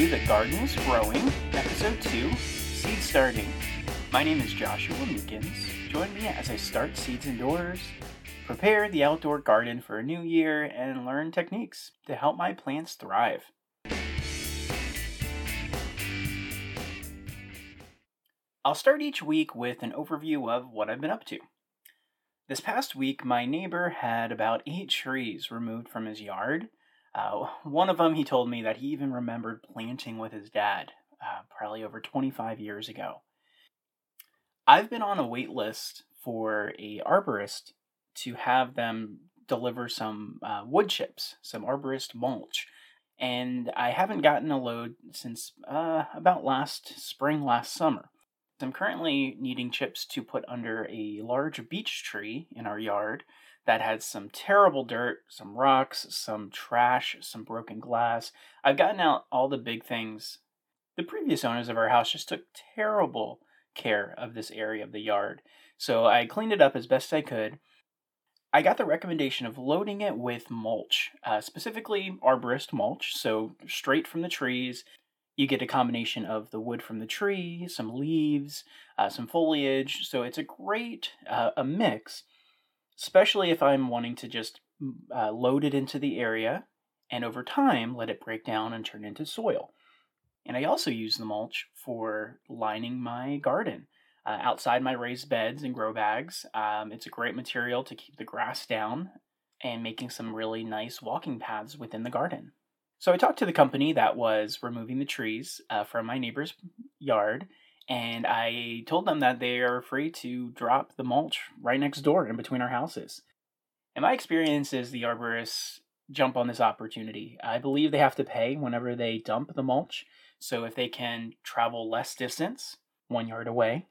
to The Garden is Growing, Episode 2 Seed Starting. My name is Joshua Meekins. Join me as I start seeds indoors, prepare the outdoor garden for a new year, and learn techniques to help my plants thrive. I'll start each week with an overview of what I've been up to. This past week, my neighbor had about eight trees removed from his yard uh, one of them, he told me that he even remembered planting with his dad, uh, probably over 25 years ago. I've been on a wait list for a arborist to have them deliver some uh, wood chips, some arborist mulch, and I haven't gotten a load since uh, about last spring, last summer. I'm currently needing chips to put under a large beech tree in our yard that had some terrible dirt, some rocks, some trash, some broken glass. I've gotten out all the big things. The previous owners of our house just took terrible care of this area of the yard. So I cleaned it up as best I could. I got the recommendation of loading it with mulch, uh, specifically arborist mulch, so straight from the trees. You get a combination of the wood from the tree, some leaves, uh, some foliage. So it's a great uh, a mix especially if I'm wanting to just uh, load it into the area and over time let it break down and turn into soil. And I also use the mulch for lining my garden. Uh, outside my raised beds and grow bags, um, it's a great material to keep the grass down and making some really nice walking paths within the garden. So I talked to the company that was removing the trees uh, from my neighbor's yard and I told them that they are free to drop the mulch right next door in between our houses. And my experience is the arborists jump on this opportunity. I believe they have to pay whenever they dump the mulch. So if they can travel less distance, one yard away,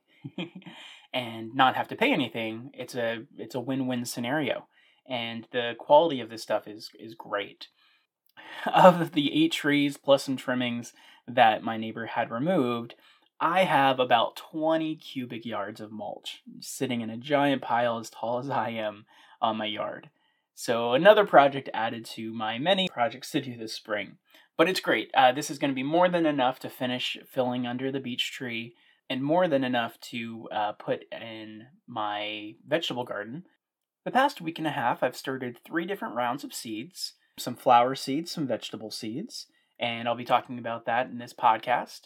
and not have to pay anything, it's a it's a win-win scenario. And the quality of this stuff is is great. Of the eight trees plus some trimmings that my neighbor had removed, I have about 20 cubic yards of mulch sitting in a giant pile as tall as I am on my yard. So, another project added to my many projects to do this spring. But it's great. Uh, this is going to be more than enough to finish filling under the beech tree and more than enough to uh, put in my vegetable garden. The past week and a half, I've started three different rounds of seeds some flower seeds, some vegetable seeds, and I'll be talking about that in this podcast.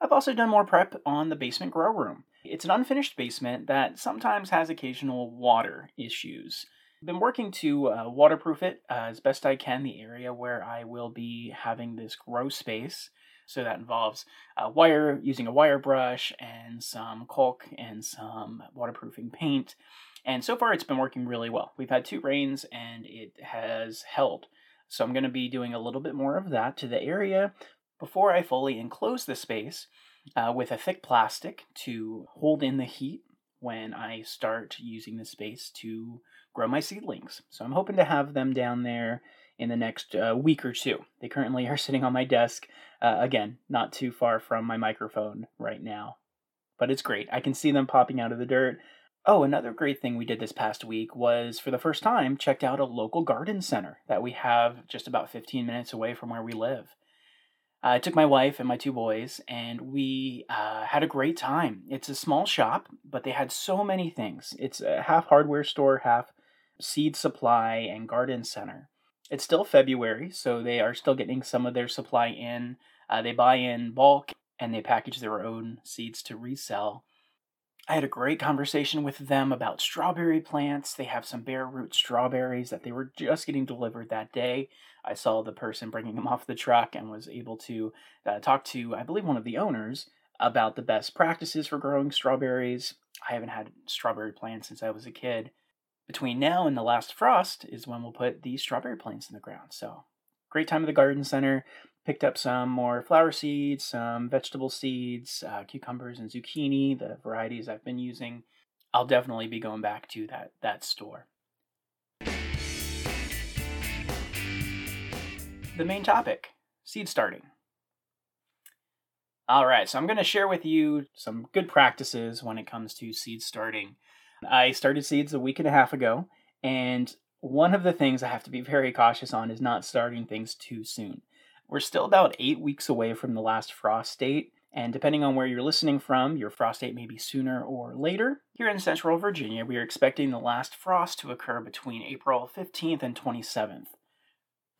I've also done more prep on the basement grow room. It's an unfinished basement that sometimes has occasional water issues. I've been working to uh, waterproof it uh, as best I can, the area where I will be having this grow space. So that involves uh, wire, using a wire brush and some caulk and some waterproofing paint. And so far, it's been working really well. We've had two rains and it has held. So I'm going to be doing a little bit more of that to the area before I fully enclose the space uh, with a thick plastic to hold in the heat when I start using the space to grow my seedlings. So I'm hoping to have them down there in the next uh, week or two. They currently are sitting on my desk, uh, again, not too far from my microphone right now. But it's great. I can see them popping out of the dirt. Oh, another great thing we did this past week was for the first time checked out a local garden center that we have just about 15 minutes away from where we live. I took my wife and my two boys, and we uh, had a great time. It's a small shop, but they had so many things. It's a half hardware store, half seed supply and garden center. It's still February, so they are still getting some of their supply in. Uh, they buy in bulk and they package their own seeds to resell. I had a great conversation with them about strawberry plants. They have some bare root strawberries that they were just getting delivered that day. I saw the person bringing them off the truck and was able to uh, talk to, I believe, one of the owners about the best practices for growing strawberries. I haven't had strawberry plants since I was a kid. Between now and the last frost is when we'll put these strawberry plants in the ground. So, great time at the garden center picked up some more flower seeds, some vegetable seeds, uh, cucumbers and zucchini, the varieties I've been using. I'll definitely be going back to that that store. The main topic, seed starting. All right, so I'm going to share with you some good practices when it comes to seed starting. I started seeds a week and a half ago, and one of the things I have to be very cautious on is not starting things too soon We're still about eight weeks away from the last frost date, and depending on where you're listening from, your frost date may be sooner or later. Here in central Virginia, we are expecting the last frost to occur between April 15th and 27th.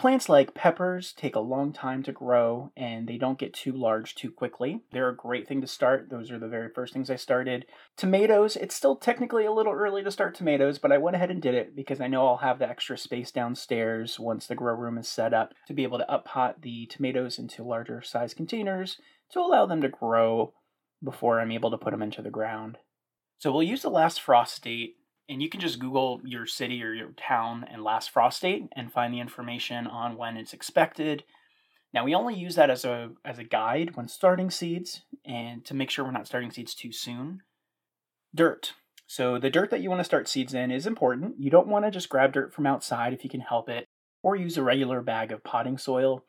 Plants like peppers take a long time to grow and they don't get too large too quickly. They're a great thing to start. Those are the very first things I started. Tomatoes, it's still technically a little early to start tomatoes, but I went ahead and did it because I know I'll have the extra space downstairs once the grow room is set up to be able to up pot the tomatoes into larger size containers to allow them to grow before I'm able to put them into the ground. So we'll use the last frost date and you can just Google your city or your town and last frost date and find the information on when it's expected. Now we only use that as a as a guide when starting seeds and to make sure we're not starting seeds too soon. Dirt. So the dirt that you want to start seeds in is important. You don't want to just grab dirt from outside if you can help it or use a regular bag of potting soil.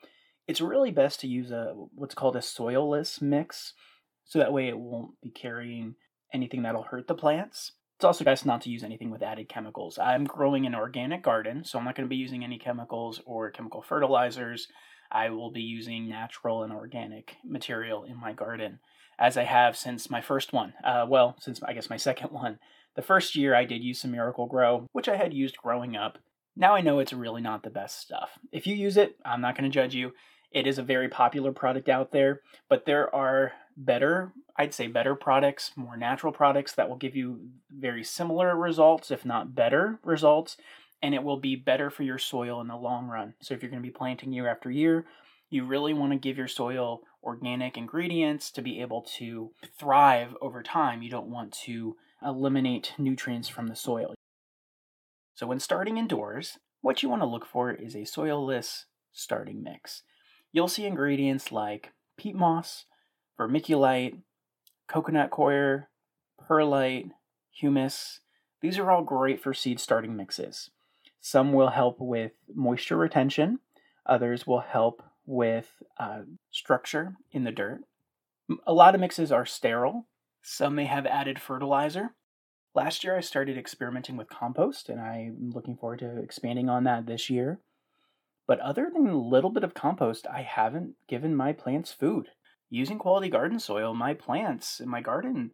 It's really best to use a what's called a soilless mix so that way it won't be carrying anything that'll hurt the plants. It's also best not to use anything with added chemicals. I'm growing an organic garden, so I'm not going to be using any chemicals or chemical fertilizers. I will be using natural and organic material in my garden, as I have since my first one. Uh, well, since I guess my second one. The first year I did use some Miracle-Gro, which I had used growing up. Now I know it's really not the best stuff. If you use it, I'm not going to judge you. It is a very popular product out there, but there are better, I'd say better products, more natural products that will give you very similar results, if not better results, and it will be better for your soil in the long run. So if you're going to be planting year after year, you really want to give your soil organic ingredients to be able to thrive over time. You don't want to eliminate nutrients from the soil. So when starting indoors, what you want to look for is a soilless starting mix you'll see ingredients like peat moss, vermiculite, coconut coir, perlite, humus. These are all great for seed starting mixes. Some will help with moisture retention, others will help with uh, structure in the dirt. A lot of mixes are sterile, some may have added fertilizer. Last year, I started experimenting with compost, and I'm looking forward to expanding on that this year. But other than a little bit of compost, I haven't given my plants food. Using quality garden soil, my plants in my garden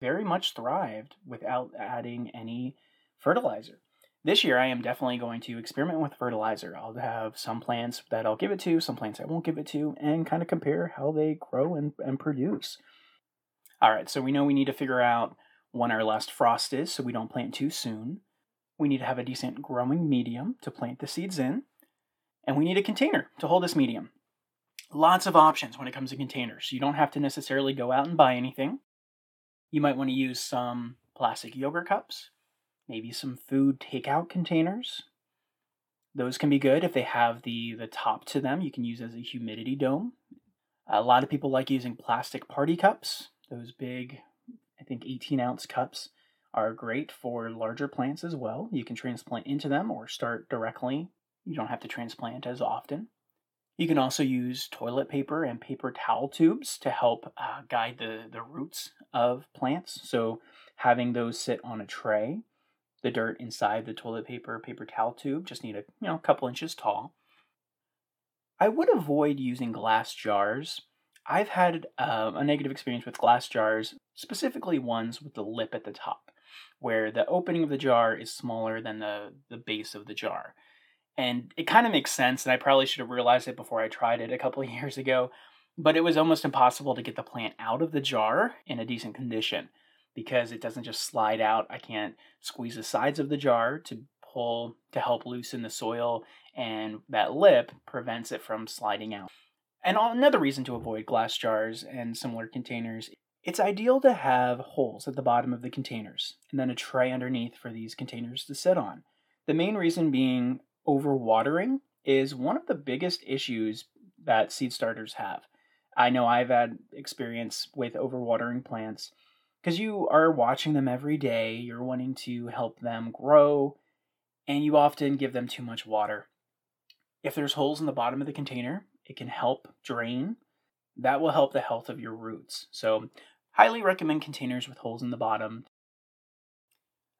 very much thrived without adding any fertilizer. This year, I am definitely going to experiment with fertilizer. I'll have some plants that I'll give it to, some plants I won't give it to, and kind of compare how they grow and, and produce. All right, so we know we need to figure out when our last frost is so we don't plant too soon. We need to have a decent growing medium to plant the seeds in and we need a container to hold this medium. Lots of options when it comes to containers. You don't have to necessarily go out and buy anything. You might want to use some plastic yogurt cups, maybe some food takeout containers. Those can be good if they have the, the top to them. You can use as a humidity dome. A lot of people like using plastic party cups. Those big, I think 18 ounce cups are great for larger plants as well. You can transplant into them or start directly you don't have to transplant as often. You can also use toilet paper and paper towel tubes to help uh, guide the, the roots of plants. So, having those sit on a tray, the dirt inside the toilet paper paper towel tube just need a you know couple inches tall. I would avoid using glass jars. I've had uh, a negative experience with glass jars, specifically ones with the lip at the top, where the opening of the jar is smaller than the, the base of the jar. And it kind of makes sense, and I probably should have realized it before I tried it a couple of years ago, but it was almost impossible to get the plant out of the jar in a decent condition because it doesn't just slide out. I can't squeeze the sides of the jar to pull to help loosen the soil, and that lip prevents it from sliding out. And another reason to avoid glass jars and similar containers it's ideal to have holes at the bottom of the containers and then a tray underneath for these containers to sit on. The main reason being overwatering is one of the biggest issues that seed starters have. I know I've had experience with overwatering plants because you are watching them every day, you're wanting to help them grow, and you often give them too much water. If there's holes in the bottom of the container, it can help drain. That will help the health of your roots. So, highly recommend containers with holes in the bottom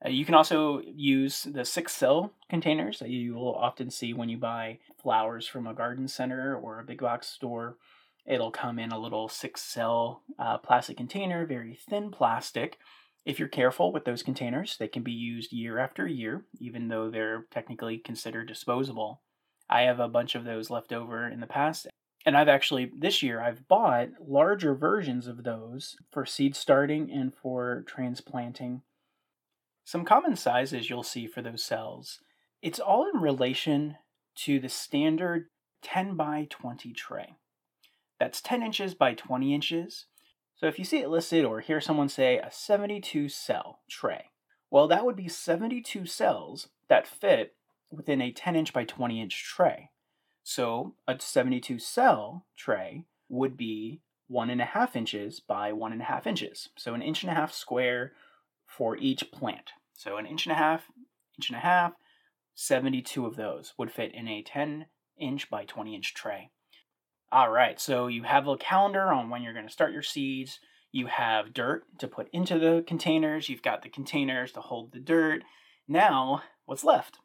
Uh, you can also use the six cell containers that you will often see when you buy flowers from a garden center or a big box store. It'll come in a little six cell uh, plastic container, very thin plastic. If you're careful with those containers, they can be used year after year, even though they're technically considered disposable. I have a bunch of those left over in the past, and I've actually, this year, I've bought larger versions of those for seed starting and for transplanting some common sizes you'll see for those cells. It's all in relation to the standard 10 by 20 tray. That's 10 inches by 20 inches. So if you see it listed or hear someone say a 72 cell tray, well, that would be 72 cells that fit within a 10 inch by 20 inch tray. So a 72 cell tray would be one and a half inches by one and a half inches. So an inch and a half square for each plant. So an inch and a half, inch and a half, 72 of those would fit in a 10 inch by 20 inch tray. All right, so you have a calendar on when you're going to start your seeds. You have dirt to put into the containers. You've got the containers to hold the dirt. Now, what's left?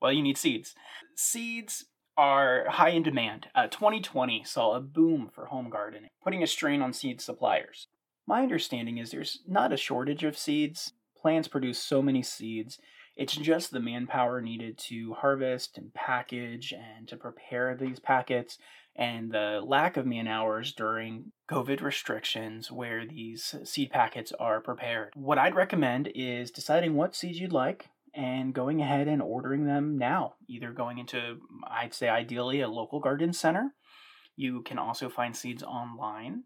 Well, you need seeds. Seeds are high in demand. Uh, 2020 saw a boom for home gardening, putting a strain on seed suppliers. My understanding is there's not a shortage of seeds. Plants produce so many seeds. It's just the manpower needed to harvest and package and to prepare these packets and the lack of man hours during COVID restrictions where these seed packets are prepared. What I'd recommend is deciding what seeds you'd like and going ahead and ordering them now, either going into, I'd say ideally, a local garden center. You can also find seeds online.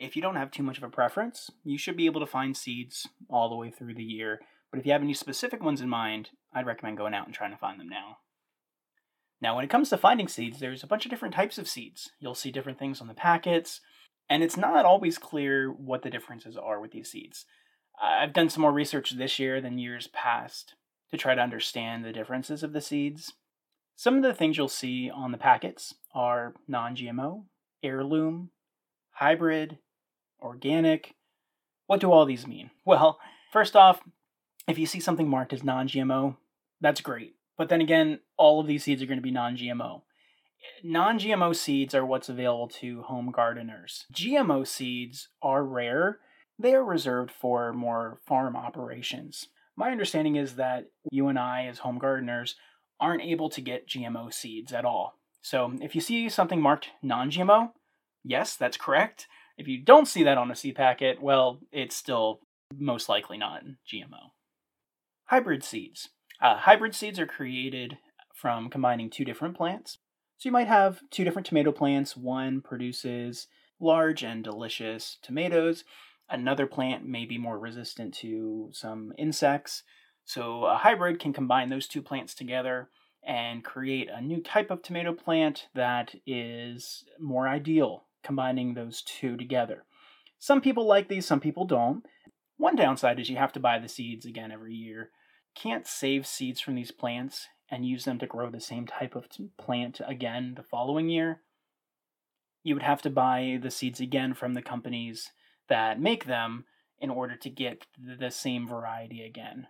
If you don't have too much of a preference, you should be able to find seeds all the way through the year. But if you have any specific ones in mind, I'd recommend going out and trying to find them now. Now, when it comes to finding seeds, there's a bunch of different types of seeds. You'll see different things on the packets, and it's not always clear what the differences are with these seeds. I've done some more research this year than years past to try to understand the differences of the seeds. Some of the things you'll see on the packets are non GMO, heirloom, hybrid, organic. What do all these mean? Well, first off, if you see something marked as non GMO, that's great. But then again, all of these seeds are going to be non GMO. Non GMO seeds are what's available to home gardeners. GMO seeds are rare, they are reserved for more farm operations. My understanding is that you and I, as home gardeners, aren't able to get GMO seeds at all. So if you see something marked non GMO, yes, that's correct. If you don't see that on a seed packet, well, it's still most likely not GMO. Hybrid seeds. Uh, hybrid seeds are created from combining two different plants. So you might have two different tomato plants. One produces large and delicious tomatoes, Another plant may be more resistant to some insects. So a hybrid can combine those two plants together and create a new type of tomato plant that is more ideal, combining those two together. Some people like these, some people don't. One downside is you have to buy the seeds again every year. Can't save seeds from these plants and use them to grow the same type of plant again the following year. You would have to buy the seeds again from the companies that make them in order to get the same variety again.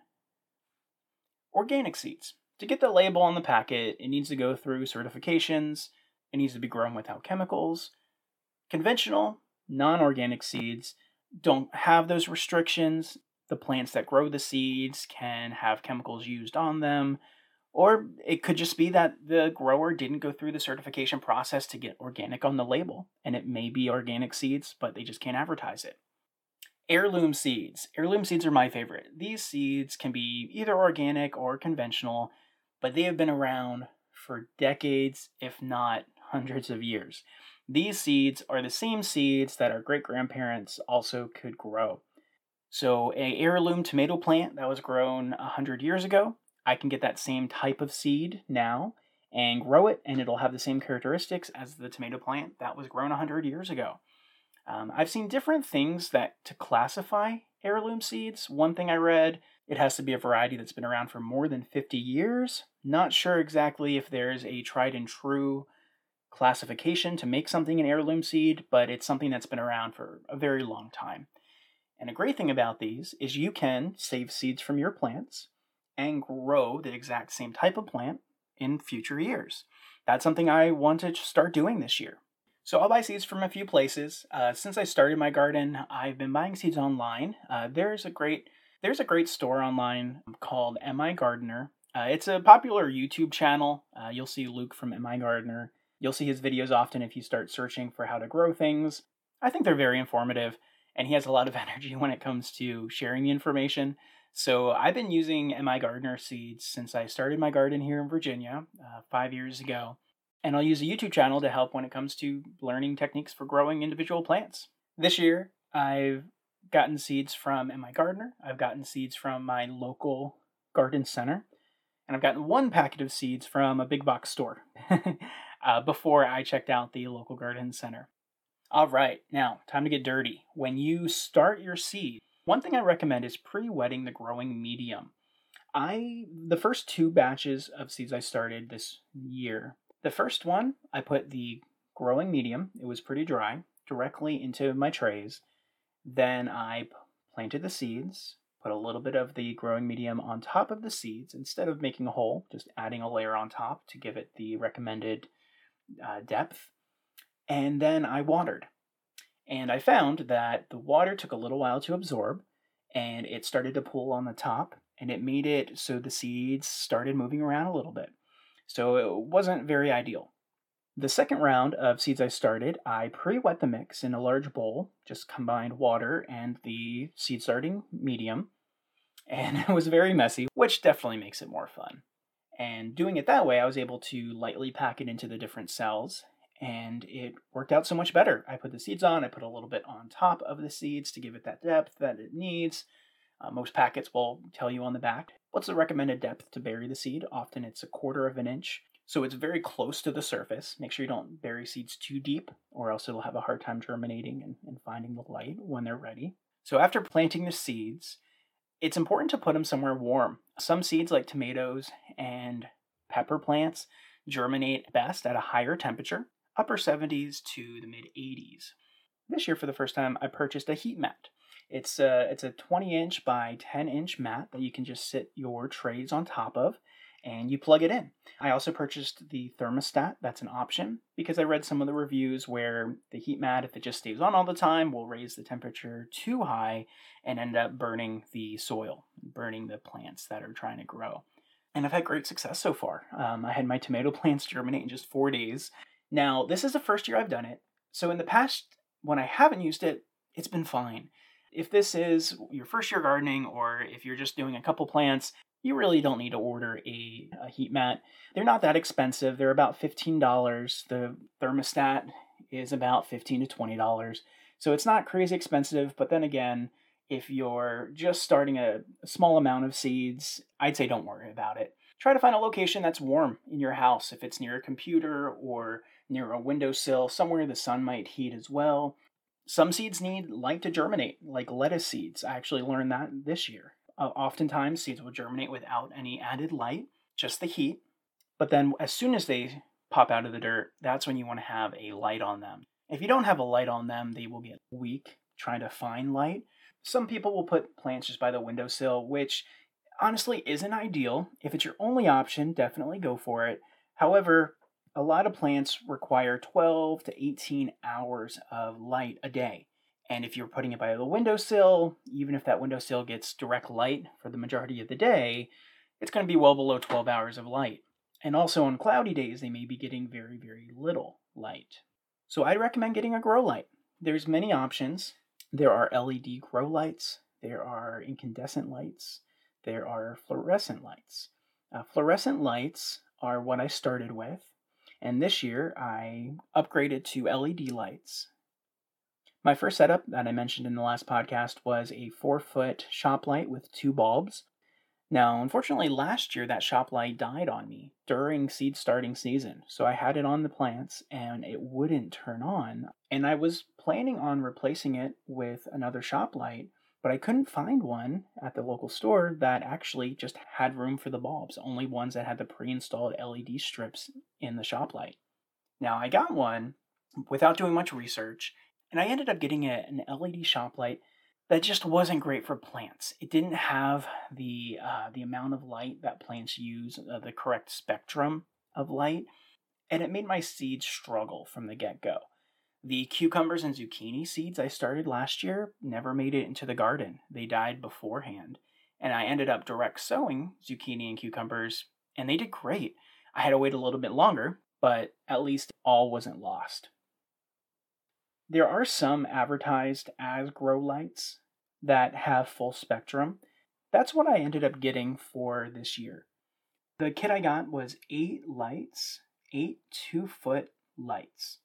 Organic seeds. To get the label on the packet, it needs to go through certifications, it needs to be grown without chemicals. Conventional, non organic seeds don't have those restrictions. The plants that grow the seeds can have chemicals used on them, or it could just be that the grower didn't go through the certification process to get organic on the label, and it may be organic seeds, but they just can't advertise it. Heirloom seeds. Heirloom seeds are my favorite. These seeds can be either organic or conventional, but they have been around for decades, if not hundreds of years. These seeds are the same seeds that our great grandparents also could grow. So, a heirloom tomato plant that was grown 100 years ago I can get that same type of seed now and grow it, and it'll have the same characteristics as the tomato plant that was grown 100 years ago. Um, I've seen different things that to classify heirloom seeds. One thing I read, it has to be a variety that's been around for more than 50 years. Not sure exactly if there's a tried and true classification to make something an heirloom seed, but it's something that's been around for a very long time. And a great thing about these is you can save seeds from your plants and grow the exact same type of plant in future years. That's something I want to start doing this year. So I'll buy seeds from a few places. Uh, since I started my garden, I've been buying seeds online. Uh, there's a great there's a great store online called Mi Gardener. Uh, it's a popular YouTube channel. Uh, you'll see Luke from Mi Gardener. You'll see his videos often if you start searching for how to grow things. I think they're very informative, and he has a lot of energy when it comes to sharing the information. So I've been using Mi Gardener seeds since I started my garden here in Virginia uh, five years ago. And I'll use a YouTube channel to help when it comes to learning techniques for growing individual plants. This year, I've gotten seeds from Mi Gardener. I've gotten seeds from my local garden center. And I've gotten one packet of seeds from a big box store uh, before I checked out the local garden center. All right, now time to get dirty. When you start your seed, one thing I recommend is pre-wetting the growing medium. I the first two batches of seeds I started this year, the first one I put the growing medium, it was pretty dry, directly into my trays. Then I planted the seeds, put a little bit of the growing medium on top of the seeds instead of making a hole, just adding a layer on top to give it the recommended uh, depth. And then I watered. And I found that the water took a little while to absorb and it started to pool on the top and it made it so the seeds started moving around a little bit. So it wasn't very ideal. The second round of seeds I started, I pre wet the mix in a large bowl, just combined water and the seed starting medium, and it was very messy, which definitely makes it more fun. And doing it that way, I was able to lightly pack it into the different cells and it worked out so much better. I put the seeds on, I put a little bit on top of the seeds to give it that depth that it needs. Uh, most packets will tell you on the back what's the recommended depth to bury the seed. Often it's a quarter of an inch, so it's very close to the surface. Make sure you don't bury seeds too deep, or else it'll have a hard time germinating and, and finding the light when they're ready. So after planting the seeds, it's important to put them somewhere warm. Some seeds, like tomatoes and pepper plants, germinate best at a higher temperature upper 70s to the mid 80s. This year, for the first time, I purchased a heat mat. It's a, it's a 20 inch by 10 inch mat that you can just sit your trays on top of and you plug it in. I also purchased the thermostat, that's an option, because I read some of the reviews where the heat mat, if it just stays on all the time, will raise the temperature too high and end up burning the soil, burning the plants that are trying to grow. And I've had great success so far. Um, I had my tomato plants germinate in just four days. Now, this is the first year I've done it. So in the past, when I haven't used it, it's been fine. If this is your first year gardening or if you're just doing a couple plants, you really don't need to order a, a heat mat. They're not that expensive. They're about $15. The thermostat is about 15 to $20. So it's not crazy expensive, but then again, if you're just starting a, a small amount of seeds, I'd say don't worry about it. Try to find a location that's warm in your house if it's near a computer or near a windowsill, somewhere the sun might heat as well. Some seeds need light to germinate, like lettuce seeds. I actually learned that this year. Uh, oftentimes, seeds will germinate without any added light, just the heat. But then, as soon as they pop out of the dirt, that's when you want to have a light on them. If you don't have a light on them, they will get weak trying to find light. Some people will put plants just by the windowsill, which honestly isn't ideal. If it's your only option, definitely go for it. However, a lot of plants require 12 to 18 hours of light a day. And if you're putting it by the windowsill, even if that windowsill gets direct light for the majority of the day, it's going to be well below 12 hours of light. And also on cloudy days, they may be getting very, very little light. So I'd recommend getting a grow light. There's many options. There are LED grow lights, there are incandescent lights, there are fluorescent lights. Uh, fluorescent lights are what I started with. And this year I upgraded to LED lights. My first setup that I mentioned in the last podcast was a four foot shop light with two bulbs. Now, unfortunately, last year that shop light died on me during seed starting season. So I had it on the plants and it wouldn't turn on. And I was planning on replacing it with another shop light, but I couldn't find one at the local store that actually just had room for the bulbs, only ones that had the pre installed LED strips in the shop light. Now, I got one without doing much research, and I ended up getting a, an LED shop light that just wasn't great for plants. It didn't have the uh, the amount of light that plants use, uh, the correct spectrum of light, and it made my seeds struggle from the get go. The cucumbers and zucchini seeds I started last year never made it into the garden. They died beforehand, and I ended up direct sowing zucchini and cucumbers, and they did great. I had to wait a little bit longer, but at least all wasn't lost. There are some advertised as grow lights that have full spectrum. That's what I ended up getting for this year. The kit I got was eight lights, eight two foot lights,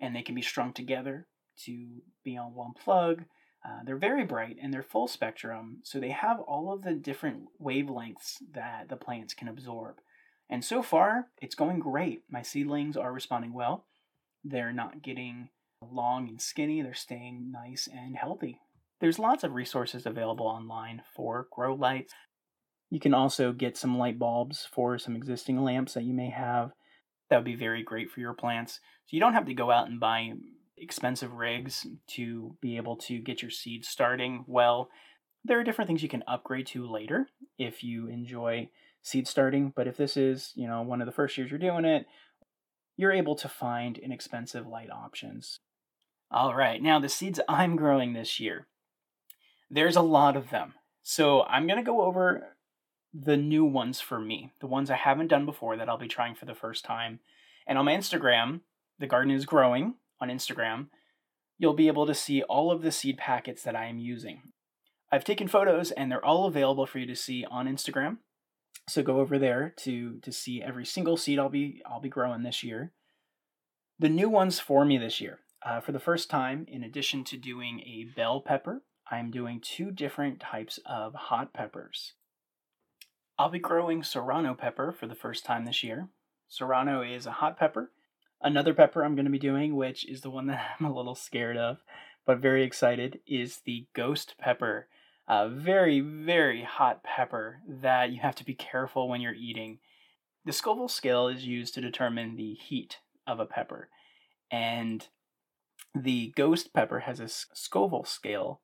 and they can be strung together to be on one plug. Uh, they're very bright and they're full spectrum, so they have all of the different wavelengths that the plants can absorb. And so far, it's going great. My seedlings are responding well. They're not getting long and skinny, they're staying nice and healthy. There's lots of resources available online for grow lights. You can also get some light bulbs for some existing lamps that you may have. That would be very great for your plants. So you don't have to go out and buy expensive rigs to be able to get your seeds starting well. There are different things you can upgrade to later if you enjoy seed starting, but if this is, you know, one of the first years you're doing it, you're able to find inexpensive light options. All right, now the seeds I'm growing this year. There's a lot of them. So I'm going to go over the new ones for me, the ones I haven't done before that I'll be trying for the first time. And on my Instagram, the garden is growing on Instagram, you'll be able to see all of the seed packets that I am using. I've taken photos and they're all available for you to see on Instagram. So go over there to to see every single seed I'll be I'll be growing this year. The new ones for me this year. Uh, for the first time, in addition to doing a bell pepper, I'm doing two different types of hot peppers. I'll be growing serrano pepper for the first time this year. Serrano is a hot pepper. Another pepper I'm going to be doing, which is the one that I'm a little scared of, but very excited, is the ghost pepper. A very, very hot pepper that you have to be careful when you're eating. The Scoville scale is used to determine the heat of a pepper. And the ghost pepper has a Scoville scale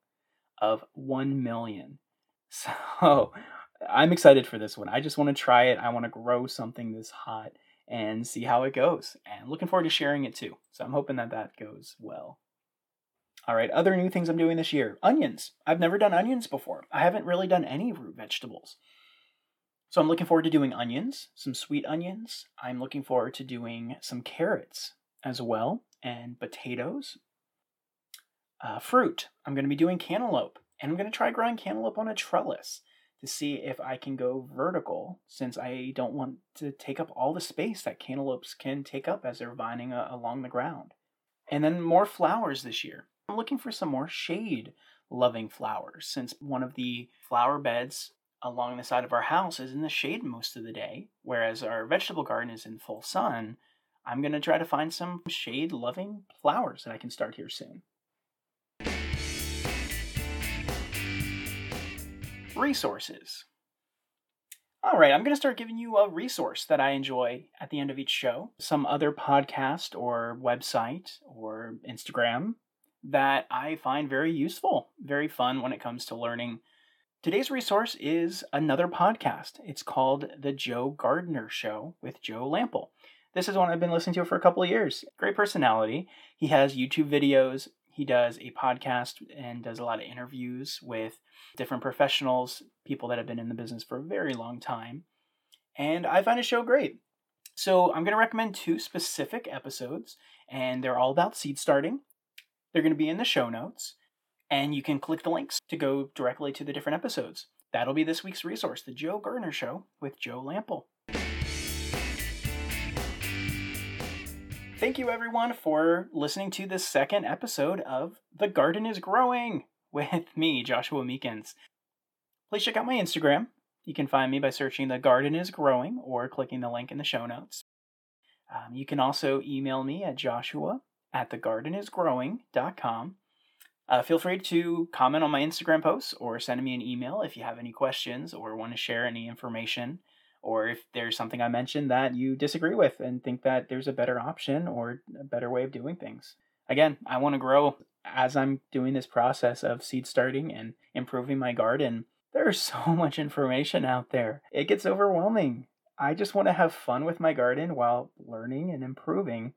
of 1 million. So I'm excited for this one. I just want to try it. I want to grow something this hot and see how it goes. And looking forward to sharing it too. So I'm hoping that that goes well. All right, other new things I'm doing this year onions. I've never done onions before. I haven't really done any root vegetables. So I'm looking forward to doing onions, some sweet onions. I'm looking forward to doing some carrots as well and potatoes. Uh, fruit, I'm going to be doing cantaloupe, and I'm going to try growing cantaloupe on a trellis to see if I can go vertical since I don't want to take up all the space that cantaloupes can take up as they're vining uh, along the ground. And then more flowers this year. I'm looking for some more shade loving flowers since one of the flower beds along the side of our house is in the shade most of the day, whereas our vegetable garden is in full sun. I'm going to try to find some shade loving flowers that I can start here soon. Resources. All right, I'm going to start giving you a resource that I enjoy at the end of each show, some other podcast or website or Instagram that I find very useful, very fun when it comes to learning. Today's resource is another podcast. It's called The Joe Gardener Show with Joe Lamp'l. This is one I've been listening to for a couple of years. Great personality. He has YouTube videos. He does a podcast and does a lot of interviews with different professionals, people that have been in the business for a very long time. And I find his show great. So I'm going to recommend two specific episodes, and they're all about seed starting. They're going to be in the show notes, and you can click the links to go directly to the different episodes. That'll be this week's resource The Joe Gardener Show with Joe Lamp'l. Thank you, everyone, for listening to the second episode of The Garden is Growing with me, Joshua Meekins. Please check out my Instagram. You can find me by searching The Garden is Growing or clicking the link in the show notes. Um, you can also email me at joshua at thegardenisgrowing.com. Uh, feel free to comment on my Instagram posts or send me an email if you have any questions or want to share any information or if there's something I mentioned that you disagree with and think that there's a better option or a better way of doing things. again, I want to grow as I'm doing this process of seed starting and improving my garden. There's so much information out there. It gets overwhelming. I just want to have fun with my garden while learning and improving.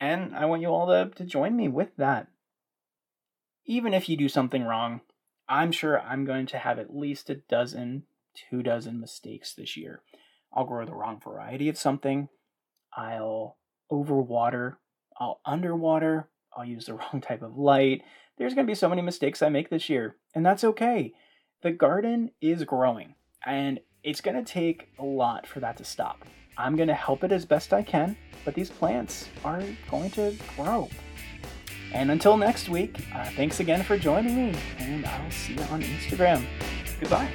And I want you all to, to join me with that. Even if you do something wrong, I'm sure I'm going to have at least a dozen, two dozen mistakes this year. I'll grow the wrong variety of something. I'll overwater. I'll underwater. I'll use the wrong type of light. There's going to be so many mistakes I make this year, and that's okay. The garden is growing, and it's going to take a lot for that to stop. I'm going to help it as best I can, but these plants are going to grow. And until next week, uh, thanks again for joining me, and I'll see you on Instagram. Goodbye.